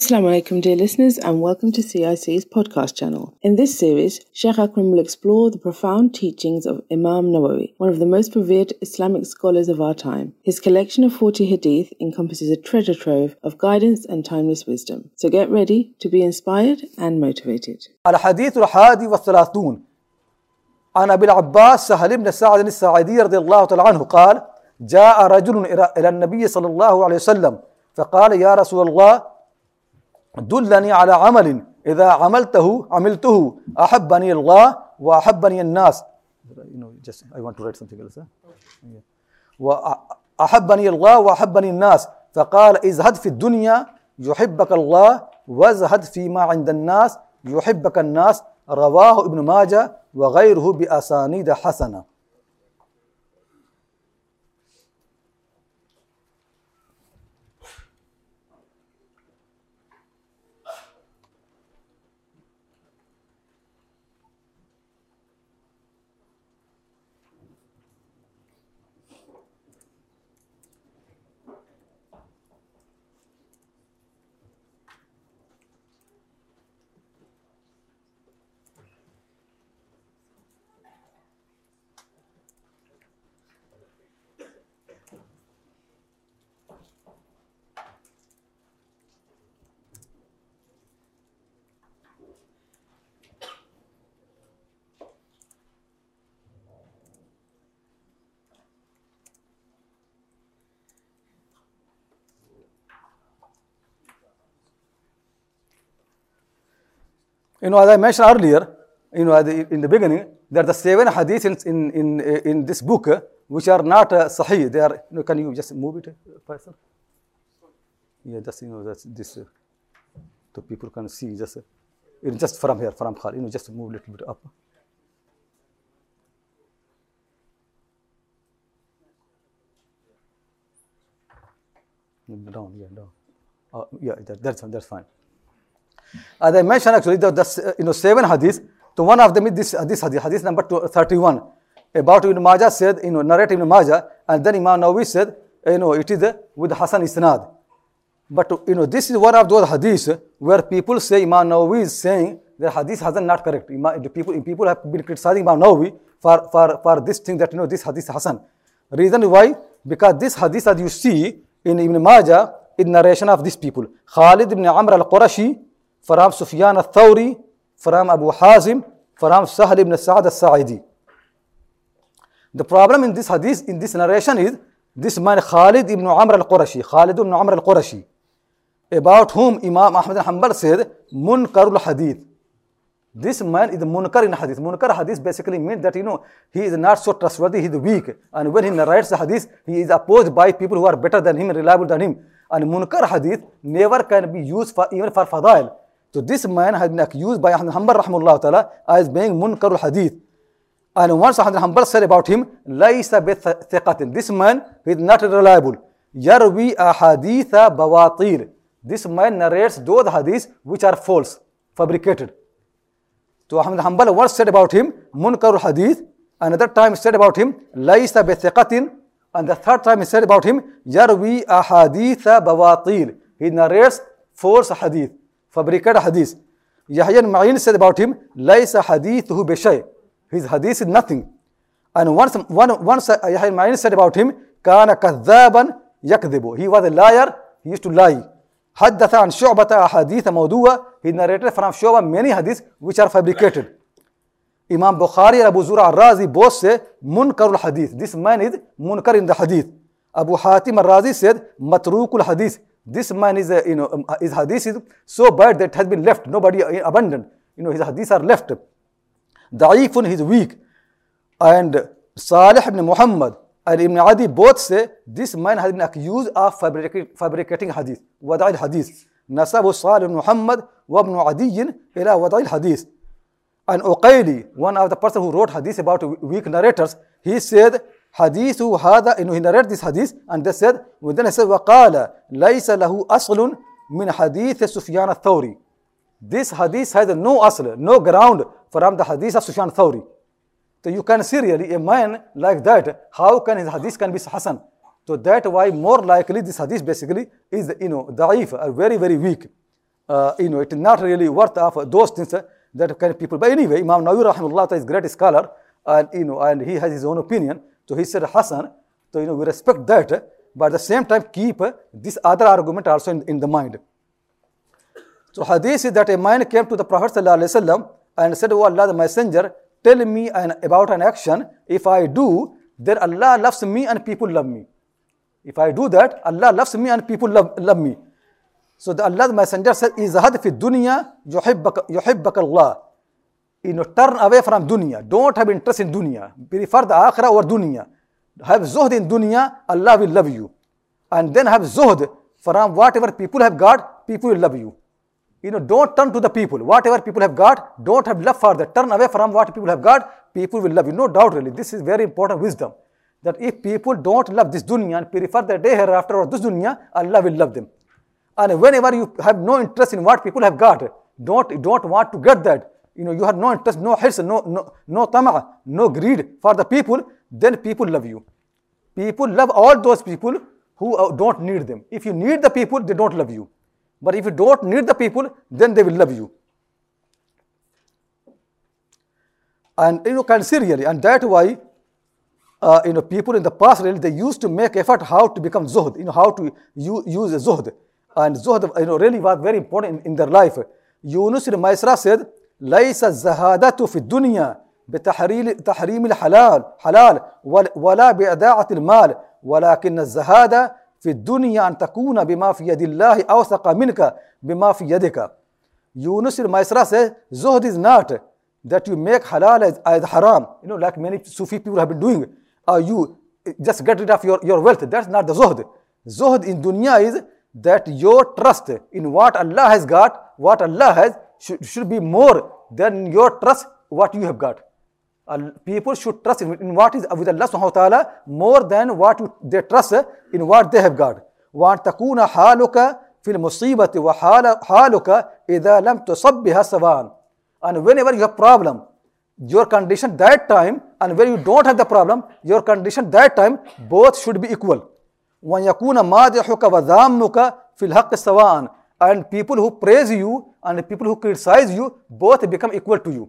Assalamu alaikum, dear listeners, and welcome to CIC's podcast channel. In this series, Sheikh Akram will explore the profound teachings of Imam Nawawi, one of the most revered Islamic scholars of our time. His collection of 40 hadith encompasses a treasure trove of guidance and timeless wisdom. So get ready to be inspired and motivated. الحديث الحادي والثلاثون عن أبي العباس سهل بن سعد الساعدي رضي الله تعالى عنه قال جاء رجل إلى إلى النبي صلى الله عليه وسلم فقال يا رسول الله دلني على عمل. إذا عملته عملته. أحبني الله وأحبني الناس. I want to write something. وأحبني الله وأحبني الناس. فقال ازهد في الدنيا يحبك الله وازهد فيما عند الناس يحبك الناس. رواه ابن ماجه وغيره بأسانيد حسنة. You know, as I mentioned earlier, you know, in the beginning, there are the seven hadiths in, in, in, in this book which are not uh, sahih. They are, you know, can you just move it, uh, Faisal? Yeah, just, you know, that's this, uh, so people can see just, uh, you know, just from here, from Khal, you know, just move a little bit up. Down, yeah, down. Uh, yeah, that, that's, that's fine. As I mentioned, actually, the, the uh, you know seven hadiths. So one of them is this this hadith, hadith number two- 31. About Ibn Majah said, you know, narrate Ibn Majah, and then Imam Nawawi said, you know, it is uh, with Hassan Isnad. But you know, this is one of those hadiths where people say Imam Nawawi is saying the hadith hasan correct. Imam, people, people have been criticizing Imam Nawawi for, for, for this thing that you know this hadith is Hassan. Reason why? Because this hadith that you see in Ibn Majah is narration of these people. Khalid ibn Amr al-Qurashi, from Sufyan al-Thawri, from Abu Hazim, from Sahal ibn Sa'ad al-Sa'idi. The problem in this hadith, in this narration is this man Khalid ibn Amr al-Qurashi, Khalid ibn Amr al-Qurashi, about whom Imam Ahmad al Hanbal said, Munkarul Hadith. This man is Munkar in Hadith. Munkar Hadith basically means that, you know, he is not so trustworthy, he is weak. And when he narrates the Hadith, he is opposed by people who are better than him, reliable than him. And Munkar Hadith never can be used for even for Fadail. So this man has been accused by Ahmad Hanbal rahimahullah ta'ala as being Munkarul Hadith. And once Ahmad Hanbal said about him, Laysa bithiqatin. This man is not reliable. Yarwi ahaditha bawatir. This man narrates those hadiths which are false, fabricated. So Ahmad Hanbal once said about him, Munkarul Hadith. Another time said about him, Laysa bithiqatin. And the third time he said about him, Yarwi ahaditha bawatir. He narrates false hadith, fabricated hadith. Yahya al-Ma'in said about him, Laysa hadithuhu bishay. His hadith is nothing. And once, one, once Yahya al-Ma'in said about him, Kana kadhaban yakdhibu. He was a liar, he used to lie. حدث عن شعبة أحاديث موضوعة he narrated from Shu'bah many hadiths which are fabricated Imam Bukhari and Abu Zura al-Razi both say Munkar al-Hadith this man is Munkar in the hadith Abu Hatim al-Razi said Matruk al-Hadith this man is a, you know um, his hadith is so bad that has been left nobody uh, abandoned you know his hadiths are left Da'ifun he is weak and Salih ibn Muhammad and Ibn Adi both say this man has been accused of fabricating, fabricating hadith, wada' al-hadith. Nasabu Salih ibn Muhammad wa ibn Adiyin ila wada' al-hadith. And Uqayli, one of the person who wrote hadith about weak narrators, he said, hada, you know, he narrated this hadith, and they said, وَقَالَ لَيْسَ لَهُ أَصْلٌ مِنْ حَدِيثِ سُفْيَانَ الثَّوْرِ This hadith has no asl, no ground from the hadith of Sufyan Thawri. So you can see really a man like that, how can his hadith can be Hasan? So that why more likely this hadith basically is, you know, da'if, or very, very weak. uh, you know, it is not really worth of those things uh, that kind of people. But anyway, Imam Nawawi rahimahullah is great scholar, and you know, and he has his own opinion. So he said Hassan. So you know, we respect that, but at the same time keep this other argument also in, in the mind. So hadith is that a man came to the Prophet ﷺ and said, Oh Allah, the messenger, tell me an, about an action. If I do, then Allah loves me and people love me. If I do that, Allah loves me and people love, love me. So the Allah, the messenger said, Izahad fi dunya yuhibbaka, yuhibbaka Allah. You know, turn away from dunya. Don't have interest in dunya. Prefer the akhirah or dunya. Have zuhd in dunya, Allah will love you. And then have zuhd from whatever people have got, people will love you. You know, don't turn to the people. Whatever people have got, don't have love for that. Turn away from what people have got, people will love you. No doubt, really. This is very important wisdom. That if people don't love this dunya and prefer the day hereafter or this dunya, Allah will love them. And whenever you have no interest in what people have got, don't, don't want to get that, you know, you have no interest, no hirs, no, no, no tama, no greed for the people, then people love you. People love all those people who uh, don't need them. If you need the people, they don't love you. But if you don't need the people, then they will love you. And you know, can see really, and that's why uh, you know people in the past really they used to make effort how to become zuhd, you know, how to use, zuhd. And zuhd, you know, really was very important in, in their life. Yunus ibn Maisra said, ليس الزهادة في الدنيا بتحريم تحريم الحلال حلال ولا بإضاعة المال ولكن الزهادة في الدنيا أن تكون بما في يد الله أوثق منك بما في يدك Yunus al-Maisra says, Zuhd is not that you make halal as, as haram, you know, like many Sufi people have been doing, or you just get rid of your, your wealth. That's not the Zuhd. Zuhd in dunya is that your trust in what Allah has got, what Allah has, should, should be more than your trust what you have got. Uh, people should trust in, in what is with Allah subhanahu wa ta'ala more than what you, they trust in what they have got. وأن تكون حالك في المصيبة وحال حالك إذا لم تصب بها سواء. And whenever you have problem, your condition that time and when you don't have the problem, your condition that time both should be equal. وأن يكون مادحك وذامك في الحق سواء. And people who praise you and the people who criticize you both become equal to you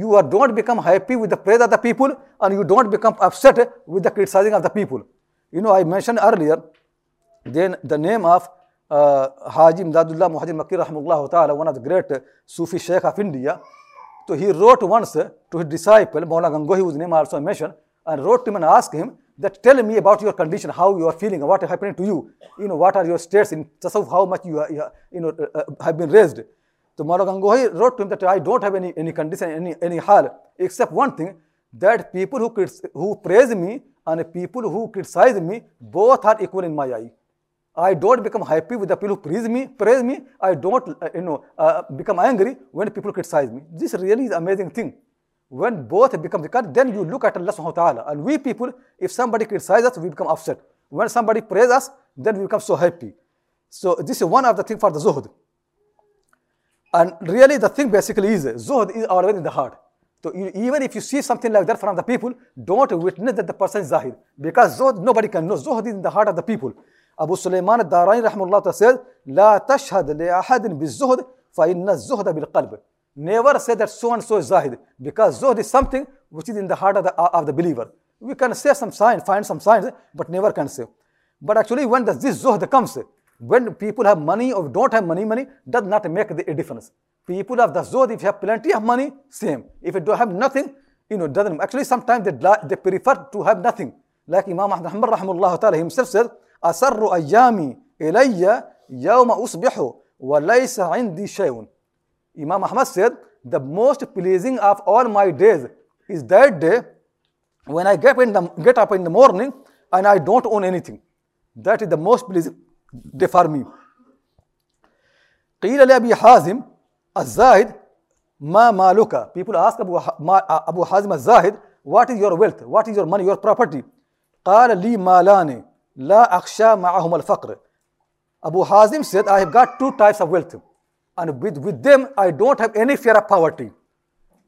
you are, don't become happy with the praise of the people and you don't become upset with the criticizing of the people. You know, I mentioned earlier then the name of uh, Haji Imdadullah Muhajir Makki Rahimullah Ta'ala, one of the great Sufi Sheikh of India. So he wrote once to his disciple, Maulana Gangohi, whose name I also mentioned, and wrote to him and asked him that tell me about your condition, how you are feeling, what is happening to you, you know, what are your states in Tasawwuf, how much you, are, you know, uh, have been raised. Maulana Gangohi wrote to him that I don't have any, any condition, any, any hal, except one thing, that people who, who praise me and people who criticize me, both are equal in my eye. I don't become happy with the people who praise me, praise me. I don't, uh, you know, uh, become angry when people criticize me. This really is amazing thing. When both become because then you look at Allah subhanahu wa ta'ala. And we people, if somebody criticizes us, we become upset. When somebody praises us, then we become so happy. So this is one of the things for the zuhd. And really the thing basically is zuhd is always in the heart. So even if you see something like that from the people, don't witness that the person is zahid, Because zuhd, nobody can know. Zuhd is in the heart of the people. Abu Sulaiman al-Darani rahimahullah said, لا تشهد لأحد بالزهد فإن الزهد بالقلب. Never say that so and so is zahid. Because zuhd is something which is in the heart of the, of the believer. We can say some sign, find some signs, but never can say. But actually when the, this zuhd comes, when people have money or don't have money, money does not make a difference. People have the zuhd, if you have plenty of money, same. If you don't have nothing, you know, doesn't. Actually, sometimes they, they prefer to have nothing. Like Imam Ahmad rahimahullah ta'ala himself said, أسر أيامي إلي يوم أصبح وليس عندي شيء. Imam Ahmad said, the most pleasing of all my days is that day when I get, in the, get up in the morning and I don't own anything. That is the most pleasing me. قيل لأبي حازم الزاهد ما مالك People ask Abu, Abu Hazim al-Zahid, what is your wealth? What is your money, your property? قال لي مالان لا أخشى معهم الفقر. Abu Hazim said, I have got two types of wealth. And with, with them, I don't have any fear of poverty.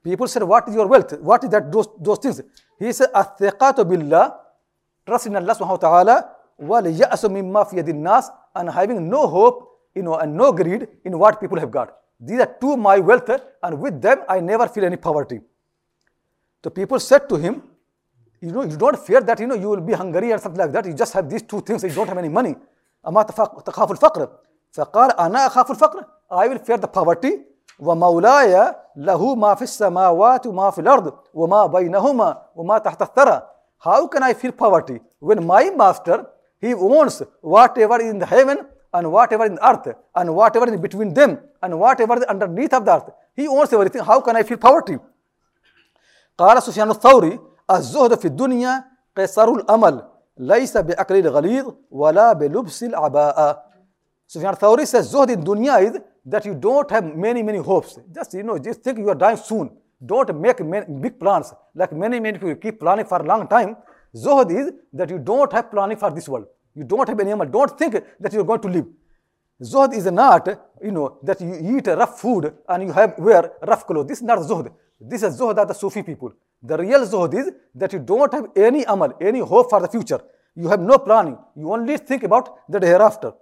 People said, what is your wealth? What is that, those, those things? He said, الثقات بالله, trust in Allah subhanahu wa وَلِيَأْسُ مِمَّا فِي يَدِ النَّاسِ and having no hope you know, and no greed in what people have got. These are two my wealth, and with them I never feel any poverty. So people said to him, you know, you don't fear that, you know, you will be hungry or something like that. You just have these two things, you don't have any money. أما تخاف الفقر فقال أنا أخاف الفقر I will fear the poverty ومولاي له ما في السماوات وما في الأرض وما بينهما وما تحت الثرى How can I feel poverty when my master, he owns whatever is in the heaven and whatever in the earth and whatever is between them and whatever is underneath of the earth. He owns everything. How can I feel poverty? قال سفيان الثوري الزهد في الدنيا قصر الأمل ليس بأكل الغليظ ولا بلبس العباءة Sufyan Thawri says Zuhd in dunya is that you don't have many, many hopes. Just, you know, just think you are dying soon. Don't make many, big plans. Like many, many people keep planning for a long time. Zuhd is that you don't have planning for this world. You don't have any amal. Don't think that you are going to live. Zuhd is not, you know, that you eat rough food and you have wear rough clothes. This is not Zuhd. This is Zuhd of the Sufi people. The real Zuhd is that you don't have any amal, any hope for the future. You have no planning. You only think about the hereafter.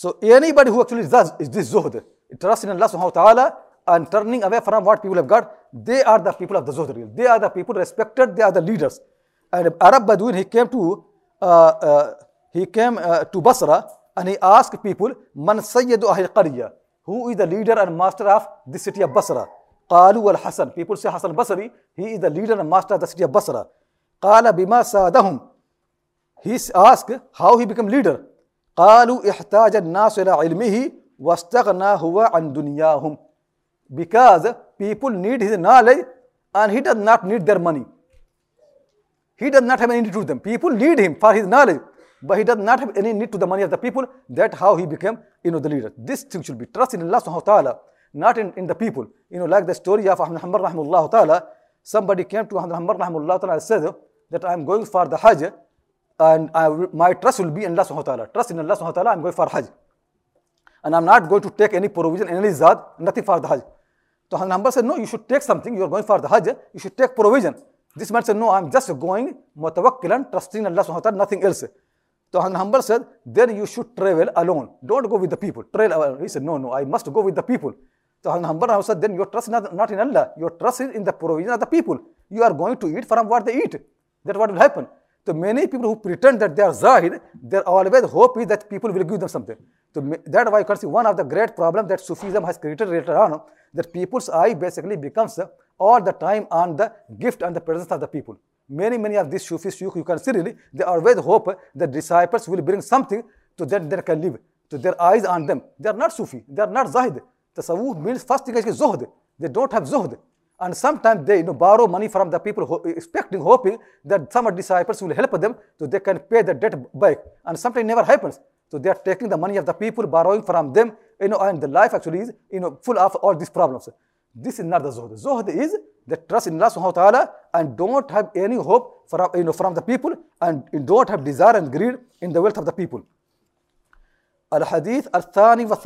So anybody who actually does is this zuhd, trust in Allah subhanahu wa ta'ala and turning away from what people have got, they are the people of the zuhd. They are the people respected, they are the leaders. And Arab Bedouin, he came to uh, uh, he came uh, to Basra and he asked people, Man Sayyidu Ahil Qariya, who is the leader and master of the city of Basra? Al Hasan. People say Hasan Basri, he is the leader and master of the city of Basra. Qala bima sadahum. He asked how he became leader. قالوا احتاج الناس إلى علمه واستغنى هو عن دنياهم because people need his knowledge and he does not need their money. He does not have any need to them. People need him for his knowledge, but he does not have any need to the money of the people. That's how he became, you know, the leader. This thing should be trust in Allah subhanahu wa ta'ala, not in, in the people. You know, like the story of Ahmad Hanbal rahimahullah ta'ala, somebody came to Ahmad Hanbal rahimahullah ta'ala and said that I am going for the Hajj and I, my trust will be in Allah subhanahu wa ta'ala. Trust in Allah subhanahu wa ta'ala, I'm going for Hajj. And I'm not going to take any provision, any zad, nothing for the Hajj. So Hanbal said, no, you should take something, you're going for the Hajj, you should take provision. This man said, no, I'm just going mutawakkilan, trusting in Allah subhanahu wa ta'ala, nothing else. So Hanbal said, then you should travel alone. Don't go with the people. Travel alone. He said, no, no, I must go with the people. So Hanbal said, then your trust is not, not in Allah. Your trust is in the provision of the people. You are going to eat from what they eat. That's what will happen. So many people who pretend that they are Zahid, their always hope is that people will give them something. So that's why you can see one of the great problems that Sufism has created later on, that people's eye basically becomes all the time on the gift and the presence of the people. Many, many of these Sufis, you, you can see really, they always hope that disciples will bring something to that they can live. So their eyes on them. They are not Sufi, they are not Zahid. Tasawwuf means first thing is Zuhd. They don't have Zuhd. And sometimes they you know, borrow money from the people expecting, hoping that some disciples will help them so they can pay the debt back. And sometimes never happens. So they are taking the money of the people, borrowing from them, you know, and the life actually is you know, full of all these problems. This is not the zuhd. Zuhd is the trust in Allah subhanahu wa ta'ala and don't have any hope from, you know, from the people and don't have desire and greed in the wealth of the people. Al-Hadith al-Thani wa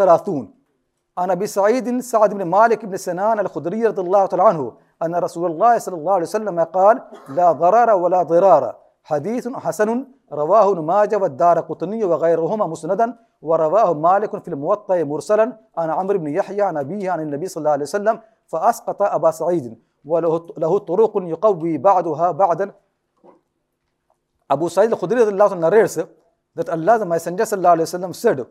عن أبي سعيد سعد بن مالك بن سنان الخدري رضي الله تعالى عنه أن رسول الله صلى الله عليه وسلم قال لا ضرر ولا ضرار. حديث حسن رواه ابن ماجه والدار قطني وغيرهما مسندا ورواه مالك في الموطأ مرسلا عن عمرو بن يحيى عن أبيه عن النبي صلى الله عليه وسلم فأسقط أبا سعيد. وله له طرق يقوي بعضها بعضا. Abu Sa'id al-Khudri narrates that Allah, the Messenger sallallahu alayhi wa sallam said,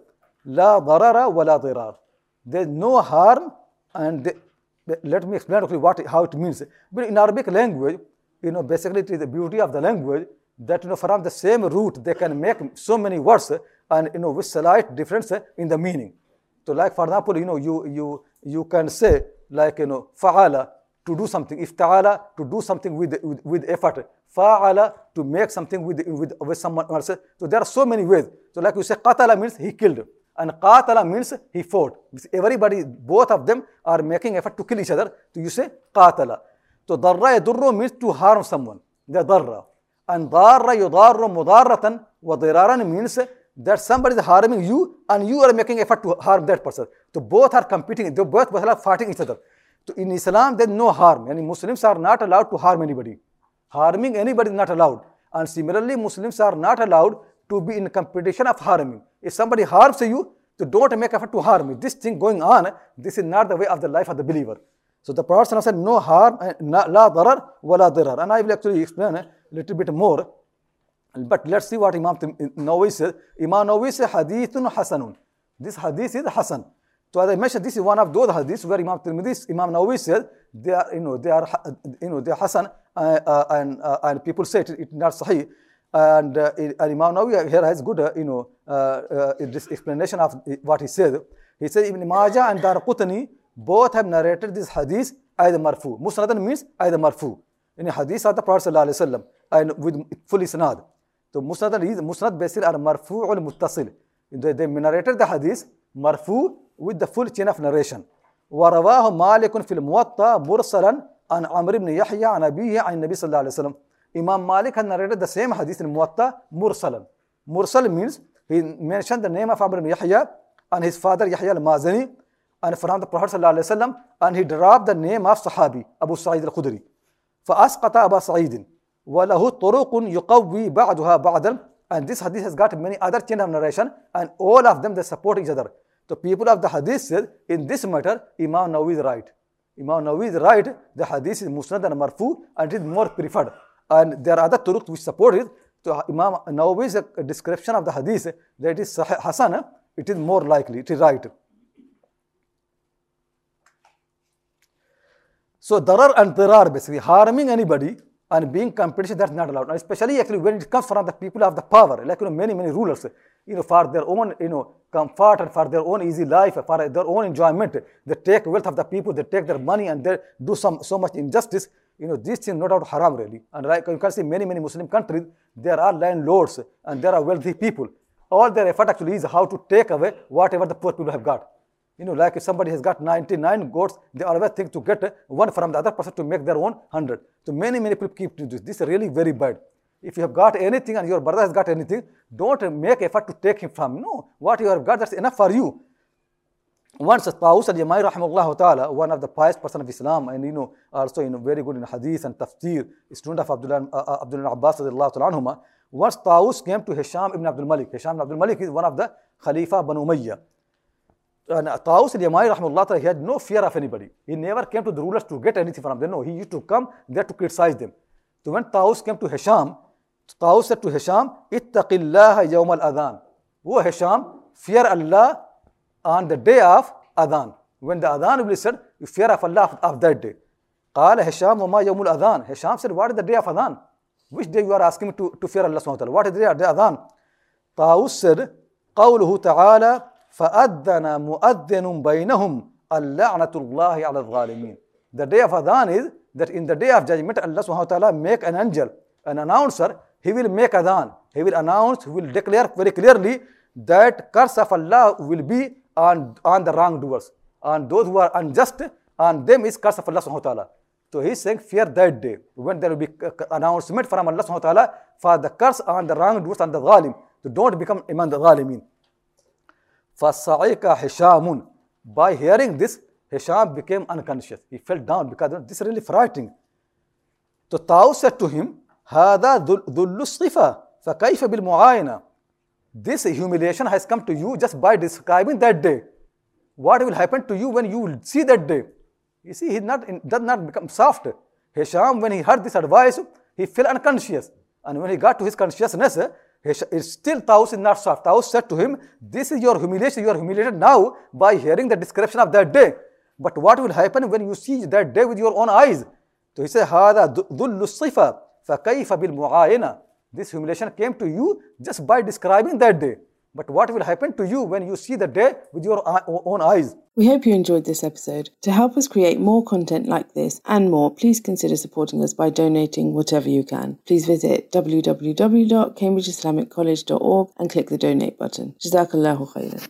La darara wa la dirar. There is no harm and let me explain quickly what, how it means. But in Arabic language, you know, basically it is the beauty of the language that, you know, from the same root they can make so many words and, you know, with slight difference in the meaning. So like, for example, you know, you, you, you can say like, you know, fa'ala, to do something. Ifta'ala, to do something with, with, with effort. Fa'ala, to make something with, with, with someone else. So there are so many ways. So like you say, qatala means he killed. And qatala means he fought. Everybody, both of them are making effort to kill each other. So you say qatala. So darra yadurru means to harm someone. The darra. And darra yudarru mudarratan wa diraran means that somebody is harming you and you are making effort to harm that person. So both are competing. They both, both are fighting each other. So in Islam, there is no harm. Yani Muslims are not allowed to harm anybody. Harming anybody is not allowed. And similarly, Muslims are not allowed to be in competition of harming. If somebody harms you, so don't make effort to harm me. This thing going on, this is not the way of the life of the believer. So the Prophet said, no harm, la darar wa la. And I will actually explain a little bit more. But let's see what Imam Nawawi says. Imam Nawawi says, hadithun hasanun. This hadith is hasan. So as I mentioned, this is one of those hadiths where Imam Tirmidhi, Imam Nawawi says they are, you know, they are, you know, they are hasan, uh, uh, and uh, and people say it, it's not sahih. And uh, Imam Nawawi here has good, uh, you know, uh, uh, this explanation of what he said. He said Ibn Majah and Darqutni both have narrated this hadith as marfu. Musnadan means as marfu. In a hadith of the Prophet sallallahu and with full isnad. So musnad is musnad basically are marfu al muttasil. They, they narrated the hadith marfu with the full chain of narration. ورواه مالك في الموطأ مرسلا عن عمرو بن يحيى عن أبيه عن النبي صلى الله عليه وسلم Imam Malik had narrated the same hadith in Muwatta Mursalan. Mursal means he mentioned the name of Amr ibn Yahya and his father Yahya al-Mazani and from the Prophet ﷺ, and he dropped the name of Sahabi Abu Sa'id al-Khudri. فأسقط أبا سعيد وله طرق يقوي بعضها بعضا and this hadith has got many other chain of narration and all of them they support each other. The people of the hadith said in this matter Imam Nawawi is right. Imam Nawawi is right. The hadith is musnad and marfu and it is more preferred. And there are other turuq which support it. So Imam Nawawi's description of the hadith that is Hasan, it is more likely, it is right. So darar and dirar basically harming anybody and being competition that's not allowed. especially actually when it comes from the people of the power, like you know many many rulers, you know for their own you know comfort and for their own easy life, for their own enjoyment, they take wealth of the people, they take their money and they do some so much injustice you know, these things no doubt haram really. And like you can see many, many Muslim countries, there are landlords and there are wealthy people. All their effort actually is how to take away whatever the poor people have got. You know, like if somebody has got 99 goats, they always think to get one from the other person to make their own 100. So many, many people keep doing this. This is really very bad. If you have got anything and your brother has got anything, don't make effort to take him from. No, what you have got, that's enough for you. Once Tawus al-Yamai rahimahullah ta'ala, one of the pious person of Islam and you know also you know, very good in hadith and tafsir, student of Abdullah, uh, Abdullah Abbas anhuma, once Tawus came to Hisham ibn Abdul Malik. Hisham ibn Abdul Malik is one of the Khalifa Banu Umayyah. And Tawus al-Yamai rahimahullah ta'ala, he had no fear of anybody. He never came to the rulers to get anything from them. No, he used to come there to criticize them. So when Tawus came to Hisham, Tawus said to Hisham, Ittaqillaha yawm al-adhan. Oh Hisham, fear Allah on the day of Adhan. When the Adhan will be said, you fear of Allah of that day. قال هشام وما يوم الأذان Hisham said, what is the day of Adhan? Which day you are asking me to, to fear Allah subhanahu wa ta'ala? What is the day of Adhan? طاووس said, قوله تعالى فأذن مؤذن بينهم اللعنة الله على الظالمين. The day of Adhan is that in the day of judgment, Allah subhanahu wa ta'ala make an angel, an announcer, he will make Adhan. He will announce, he will declare very clearly that curse of Allah will be on, on the wrongdoers, on those who are unjust, on them is curse of Allah subhanahu wa ta'ala. So he's saying fear that day when there will be announcement from Allah subhanahu wa ta'ala for the curse on the wrongdoers and the zalim. So don't become among the zalimin. فَصَعِكَ هِشَامٌ By hearing this, Hisham became unconscious. He fell down because this is really frightening. So Taw said to him, هذا ذل الصفة فكيف بالمعاينة this humiliation has come to you just by describing that day. What will happen to you when you will see that day? You see, he not, does not become soft. Hisham, when he heard this advice, he fell unconscious. And when he got to his consciousness, still Taus is not soft. Taus said to him, This is your humiliation. You are humiliated now by hearing the description of that day. But what will happen when you see that day with your own eyes? So he said, هذا ذل الصفة فكيف بالمعاينة this humiliation came to you just by describing that day. But what will happen to you when you see the day with your own eyes? We hope you enjoyed this episode. To help us create more content like this and more, please consider supporting us by donating whatever you can. Please visit www.cambridgeislamiccollege.org and click the donate button. Jazakallahu khairan.